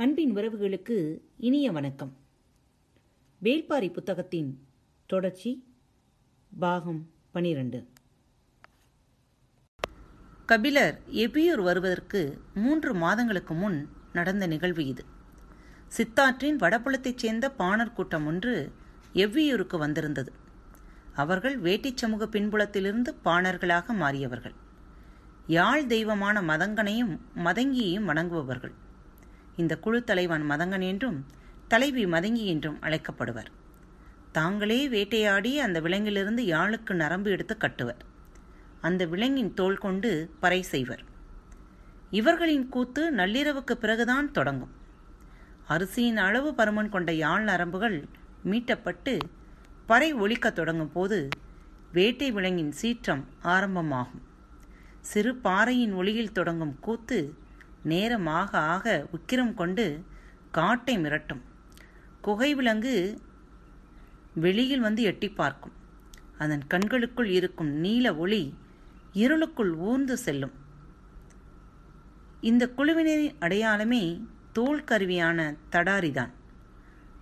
அன்பின் உறவுகளுக்கு இனிய வணக்கம். வேள்பாரி புத்தகத்தின் தொடர்ச்சி பாகம் பனிரெண்டு. கபிலர் எபியூர் வருவதற்கு மூன்று மாதங்களுக்கு முன் நடந்த நிகழ்வு இது. சித்தாற்றின் வடபுலத்தைச் சேர்ந்த பாணர் கூட்டம் ஒன்று எவ்வியூருக்கு வந்திருந்தது. அவர்கள் வேட்டிச் சமூக பின்புலத்திலிருந்து பாணர்களாக மாறியவர்கள். யாழ் தெய்வமான மதங்கனையும் மதங்கியையும் வணங்குபவர்கள். இந்த குழு தலைவன் மதங்கன் என்றும் தலைவி மதங்கி என்றும் அழைக்கப்படுவர். தாங்களே வேட்டையாடி அந்த விலங்கிலிருந்து யாழுக்கு நரம்பு எடுத்து கட்டுவர். அந்த விலங்கின் தோல் கொண்டு பறை செய்வர். இவர்களின் கூத்து நள்ளிரவுக்கு பிறகுதான் தொடங்கும். அரிசியின் அளவு பருமன் கொண்ட யாழ் நரம்புகள் மீட்டப்பட்டு பறை ஒலிக்கத் தொடங்கும் போது வேட்டை விலங்கின் சீற்றம் ஆரம்பமாகும். சிறு பாறையின் ஒளியில் தொடங்கும் கூத்து நேரமாக ஆக உக்கிரம் கொண்டு காட்டை மிரட்டும். குகை விலங்கு வெளியில் வந்து எட்டி பார்க்கும். அதன் கண்களுக்குள் இருக்கும் நீல ஒளி இருளுக்குள் ஊர்ந்து செல்லும். இந்த குழுவினரின் அடையாளமே தோல் கருவியான தடாரிதான்.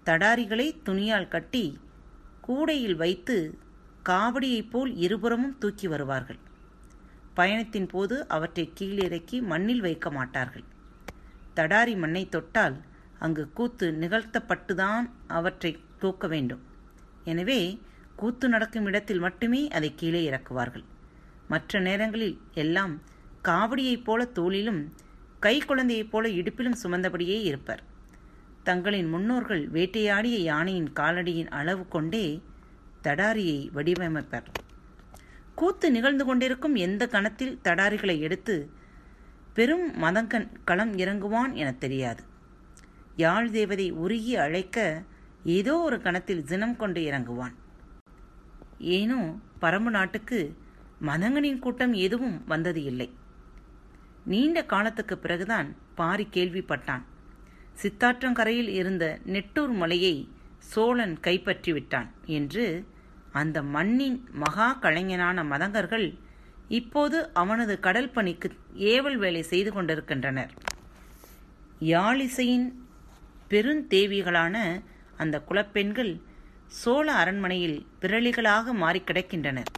தடாரிகளை துணியால் கட்டி கூடையில் வைத்து காவடியைப் போல் இருபுறமும் தூக்கி வருவார்கள். பயணத்தின் போது அவற்றை கீழிறக்கி மண்ணில் வைக்க மாட்டார்கள். தடாரி மண்ணை தொட்டால் அங்கு கூத்து நிகழ்த்தப்பட்டுதான் அவற்றை தூக்க வேண்டும். எனவே கூத்து நடக்கும் இடத்தில் மட்டுமே அதை கீழே இறக்குவார்கள். மற்ற நேரங்களில் எல்லாம் காவடியைப் போல தோளிலும் கை குழந்தையைப் போல இடுப்பிலும் சுமந்தபடியே இருப்பர். தங்களின் முன்னோர்கள் வேட்டையாடிய யானையின் காலடியின் அளவு கொண்டே தடாரியை வடிவமைப்பர். கூத்து நிகழ்ந்து கொண்டிருக்கும் எந்த கணத்தில் தடாரிகளை எடுத்து பெரும் மதங்கன் களம் இறங்குவான் என தெரியாது. யாழ் தேவதை உருகி அழைக்க ஏதோ ஒரு கணத்தில் தினம் கொண்டு இறங்குவான். ஏனோ பரம்பு நாட்டுக்கு மதங்கனின் கூட்டம் எதுவும் வந்தது இல்லை. நீண்ட காலத்துக்கு பிறகுதான் பாரி கேள்விப்பட்டான். சித்தாற்றங்கரையில் இருந்த நெட்டூர் மலையை சோழன் கைப்பற்றி விட்டான் என்று அந்த மண்ணின் மகா கலைஞனான மதங்கர்கள் இப்போது அவனது கடல் பணிக்கு ஏவல் வேலை செய்து கொண்டிருக்கின்றனர். யாழிசையின் பெருந்தேவிகளான அந்த குலப்பெண்கள் சோழ அரண்மனையில் பிரளிகளாக மாறி கிடக்கின்றனர்.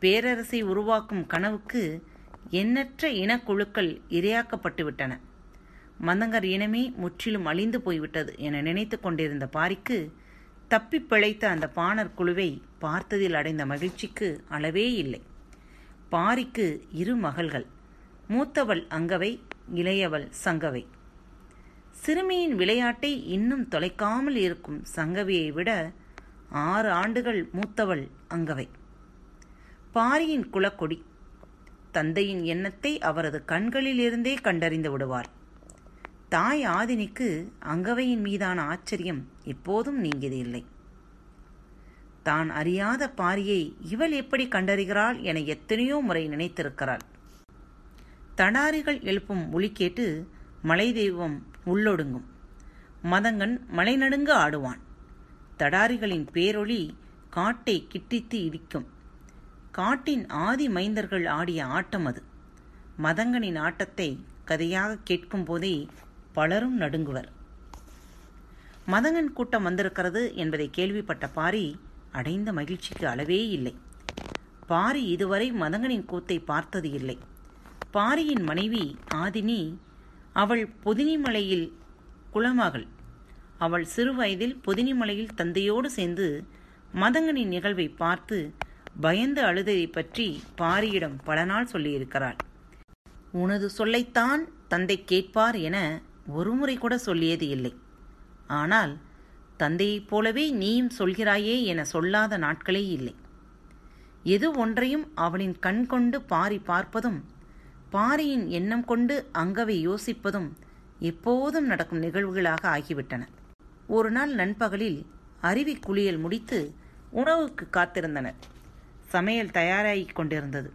பேரரசை உருவாக்கும் கனவுக்கு எண்ணற்ற இனக்குழுக்கள் இரையாக்கப்பட்டுவிட்டன மதங்கர் இனமே முற்றிலும் அழிந்து போய்விட்டது என நினைத்து கொண்டிருந்த பாரிக்கு தப்பி பிழைத்த அந்த பாணர் குழுவை பார்த்ததில் அடைந்த மகிழ்ச்சிக்கு அளவே இல்லை. பாரிக்கு இரு மகள்கள் மூத்தவள் அங்கவை இளையவள் சங்கவை. சிறுமியின் விளையாட்டை இன்னும் தொலைக்காமல் இருக்கும் சங்கவியை விட ஆறு ஆண்டுகள் மூத்தவள் அங்கவை. பாரியின் குலக்கொடி தந்தையின் எண்ணத்தை அவரது கண்களிலிருந்தே கண்டறிந்து விடுவார். தாய் ஆதினிக்கு அங்கவையின் மீதான ஆச்சரியம் எப்போதும் நீங்கியதில்லை. தான் அறியாத பாரியை இவள் எப்படி கண்டறிகிறாள் என எத்தனையோ முறை நினைத்திருக்கிறாள். தடாரிகள் எழுப்பும் ஒளி கேட்டு மலை தெய்வம் உள்ளொடுங்கும். மதங்கன் மலை நடுங்க ஆடுவான். தடாரிகளின் பேரொளி காட்டை கிட்டித்து இடிக்கும். காட்டின் ஆதி மைந்தர்கள் ஆடிய ஆட்டம் அது. மதங்கனின் ஆட்டத்தை கதையாக கேட்கும் போதே பலரும் நடுங்குவர். மதங்கன் கூட்டம் வந்திருக்கிறது என்பதை கேள்விப்பட்ட பாரி அடைந்த மகிழ்ச்சிக்கு அளவே இல்லை. பாரி இதுவரை மதங்கனின் கூத்தை பார்த்தது இல்லை. பாரியின் மனைவி ஆதினி அவள் பொதினிமலையில் குளமகள் அவள் சிறுவயதில் புதினிமலையில் பொதினிமலையில் தந்தையோடு சேர்ந்து மதங்கனின் நிகழ்வை பார்த்து பயந்து அழுததை பற்றி பாரியிடம் பல நாள் சொல்லியிருக்கிறாள். உனது சொல்லைத்தான் தந்தை கேட்பார் என ஒருமுறை கூட சொல்லியது இல்லை. ஆனால் தந்தையைப் போலவே நீயும் சொல்கிறாயே என சொல்லாத நாட்களே இல்லை. எது ஒன்றையும் அவளின் கண் கொண்டு பாரி பார்ப்பதும் பாரியின் எண்ணம் கொண்டு அங்கவை யோசிப்பதும் எப்போதும் நடக்கும் நிகழ்வுகளாக ஆகிவிட்டன. ஒரு நாள் நண்பகலில் அருவி குளியல் முடித்து உணவுக்கு காத்திருந்தனர். சமையல் தயாராகிக் கொண்டிருந்தது.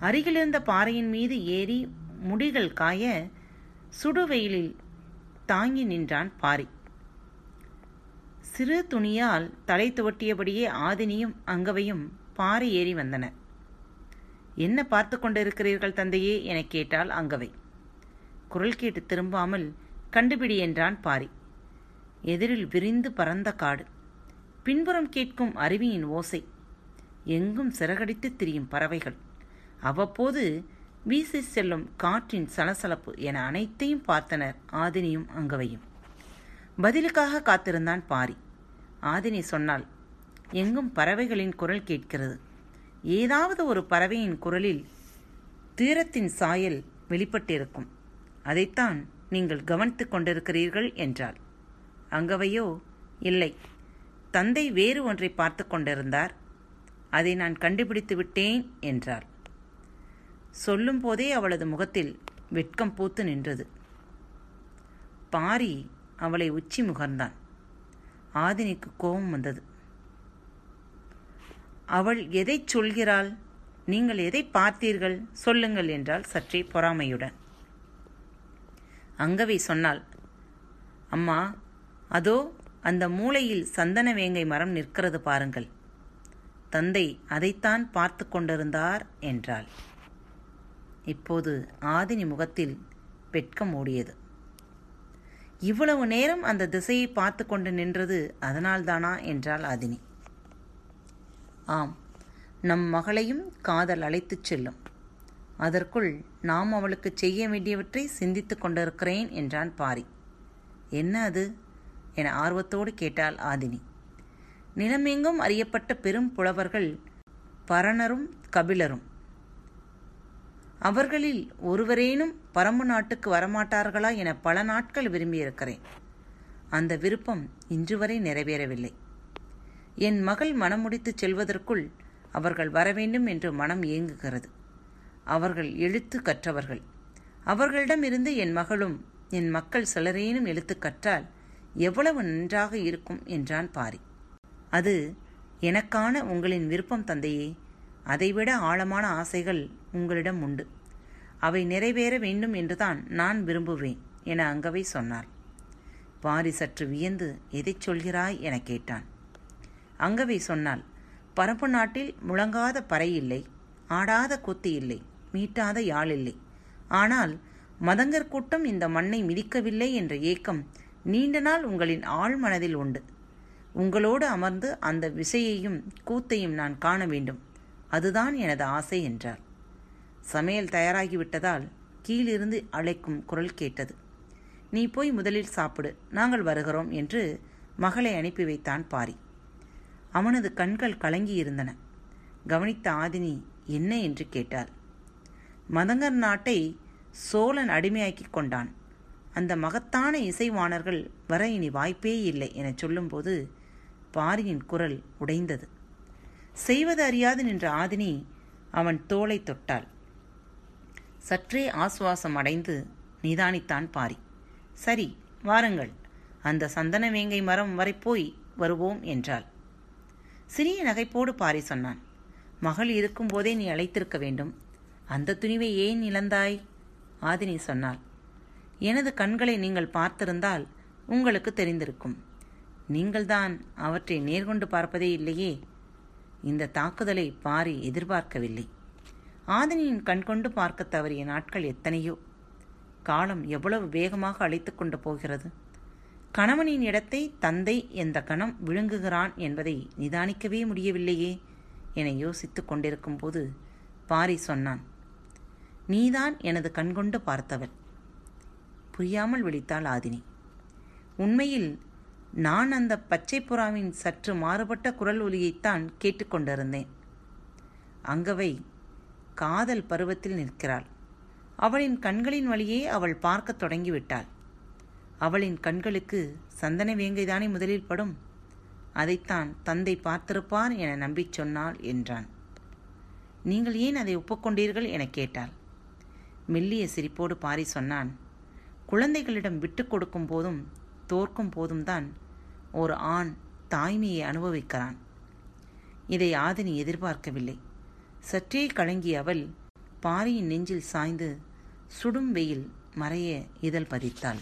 அருகிலிருந்த பாறையின் மீது ஏறி முடிகள் காய சுடுவெயிலில் தாங்கி நின்றான் பாரி. சிறு துணியால் தலை துவட்டியபடியே ஆதினியும் அங்கவையும் பாறை ஏறி வந்தனர் என்ன பார்த்து கொண்டிருக்கிறீர்கள் தந்தையே? எனக் கேட்டாள் அங்கவை. குரல் கேட்டு திரும்பாமல் கண்டுபிடி என்றான் பாரி எதிரில் விரிந்து பறந்த காடு. பின்புறம் கேட்கும் அருவியின் ஓசை. எங்கும் சிறகடித்து திரியும் பறவைகள். அவ்வப்போது வீசி செல்லும் காற்றின் சலசலப்பு என அனைத்தையும் பார்த்தனர் ஆதினியும் அங்கவையும். பதிலுக்காக காத்திருந்தான் பாரி. ஆதினி சொன்னால் எங்கும் பறவைகளின் குரல் கேட்கிறது. ஏதாவது ஒரு பறவையின் குரலில் தீரத்தின் சாயல் வெளிப்பட்டிருக்கும். அதைத்தான் நீங்கள் கவனித்துக் கொண்டிருக்கிறீர்கள் என்றாள். அங்கவையோ? இல்லை. தந்தை வேறு ஒன்றை பார்த்து கொண்டிருந்தார். அதை நான் கண்டுபிடித்து விட்டேன் என்றாள். சொல்லும்போதே அவளது முகத்தில் வெட்கம் பூத்து நின்றது. பாரி அவளை உச்சி முகர்ந்தான். ஆதினிக்கு கோபம் வந்தது. அவள் எதை சொல்கிறாள்? நீங்கள் எதை பார்த்தீர்கள்? சொல்லுங்கள் என்றால் சற்றே பொறாமையுடன். அங்கவை சொன்னாள் அம்மா அதோ அந்த மூலையில் சந்தன வேங்கை மரம் நிற்கிறது பாருங்கள். தந்தை அதைத்தான் பார்த்து கொண்டிருந்தார் என்றாள். இப்போது ஆதினி முகத்தில் வெட்கம் ஓடியது. இவ்வளவு நேரம் அந்த திசையை பார்த்து கொண்டு நின்றது அதனால்தானா என்றாள் ஆதினி. ஆம் நம் மகளையும் காதல் அழைத்துச் செல்லும். அதற்குள் நாம் அவளுக்கு செய்ய வேண்டியவற்றை சிந்தித்துக் கொண்டிருக்கிறேன் என்றான் பாரி. என்ன அது? என ஆர்வத்தோடு கேட்டாள் ஆதினி. நிலமெங்கும் அறியப்பட்ட பெரும் புலவர்கள் பரணரும் கபிலரும். அவர்களில் ஒருவரேனும் பரம்பு நாட்டுக்கு வரமாட்டார்களா என பல நாட்கள் விரும்பியிருக்கிறேன். அந்த விருப்பம் இன்று வரை நிறைவேறவில்லை. என் மகள் மனமுடித்துச் செல்வதற்குள் அவர்கள் வரவேண்டும் என்று மனம் ஏங்குகிறது. அவர்கள் எழுத்து கற்றவர்கள். அவர்களிடமிருந்து என் மகளும் என் மக்கள் சிலரேனும் எழுத்து கற்றால் எவ்வளவு நன்றாக இருக்கும் என்றான் பாரி. அது எனக்கான உங்களின் விருப்பம் தந்தையே அதைவிட ஆழமான ஆசைகள் உங்களிடம் உண்டு. அவை நிறைவேற வேண்டும் என்றுதான் நான் விரும்புவேன் என அங்கவை சொன்னாள். பாரி சற்று வியந்து எதைச் சொல்கிறாய்? என கேட்டான். அங்கவை சொன்னாள் பரப்பு நாட்டில் முழங்காத பறை இல்லை ஆடாத கூத்து இல்லை மீட்டாத யாழ் இல்லை. ஆனால் மதங்கர் கூட்டம் இந்த மண்ணை மிதிக்கவில்லை என்ற ஏக்கம் நீண்ட நாள் உங்களின் ஆழ் மனதில் உண்டு. உங்களோடு அமர்ந்து அந்த விசையையும் கூத்தையும் நான் காண வேண்டும். அதுதான் எனது ஆசை என்றார். சமையல் தயாராகிவிட்டதால் கீழிருந்து அழைக்கும் குரல் கேட்டது. நீ போய் முதலில் சாப்பிடு நாங்கள் வருகிறோம் என்று மகளை அனுப்பி வைத்தான் பாரி. அவனது கண்கள் கலங்கியிருந்தன. கவனித்த ஆதினி என்ன? என்று கேட்டாள். மதங்கர் நாட்டை சோழன் அடிமையாக்கிக் கொண்டான். அந்த மகத்தான இசைவாணர்கள் வர இனி வாய்ப்பே இல்லை எனச் சொல்லும்போது பாரியின் குரல் உடைந்தது. செய்வது அறியாது நின்ற ஆதினி அவன் தோளை தொட்டாள். சற்றே ஆசுவாசம் அடைந்து நிதானித்தான் பாரி. சரி வாருங்கள். அந்த சந்தன வேங்கை மரம் வரை போய் வருவோம் என்றாள். சிறிய நகைப்போடு பாரி சொன்னான். மகள் இருக்கும்போதே நீ அழைத்திருக்க வேண்டும். அந்த துணிவை ஏன் இழந்தாய்? ஆதினி சொன்னாள். எனது கண்களை நீங்கள் பார்த்திருந்தால் உங்களுக்கு தெரிந்திருக்கும். நீங்கள்தான் அவற்றை நேர்கொண்டு பார்ப்பதே இல்லையே. இந்த தாக்குதலை பாரி எதிர்பார்க்கவில்லை. ஆதினியின் கண்கொண்டு பார்க்க தவறிய நாட்கள் எத்தனையோ? காலம் எவ்வளவு வேகமாக அழைத்து கொண்டு போகிறது? கணவனின் இடத்தை தந்தை எந்த கணம் விழுங்குகிறான் என்பதை நிதானிக்கவே முடியவில்லையே என யோசித்து கொண்டிருக்கும் போது பாரி சொன்னான் நீதான் எனது கண்கொண்டு பார்த்தவள் புரியாமல் விழித்தாள் ஆதினி. உண்மையில் நான் அந்த பச்சை புறாவின் சற்று மாறுபட்ட குரல் ஒலியைத்தான் கேட்டுக்கொண்டிருந்தேன் அங்கவை காதல் பருவத்தில் நிற்கிறாள். அவளின் கண்களின் வழியே அவள் பார்க்கத் தொடங்கிவிட்டாள். அவளின் கண்களுக்கு சந்தன வேங்கைதானே முதலில் படும்? அதைத்தான் தந்தை பார்த்திருப்பார் என நம்பிச் சொன்னாள் என்றான். நீங்கள் ஏன் அதை ஒப்புக்கொண்டீர்கள் என கேட்டாள். மெல்லிய சிரிப்போடு பாரி சொன்னான் குழந்தைகளிடம் விட்டு கொடுக்கும் போதும் தோற்கும் போதும் தான் ஒரு ஆண் தாய்மையை அனுபவிக்கிறான். இதை ஆதினி எதிர்பார்க்கவில்லை. சற்றே கலங்கிய அவள் பாரியின் நெஞ்சில் சாய்ந்து சுடும் வெயில் மறைய இதழ் பதித்தாள்.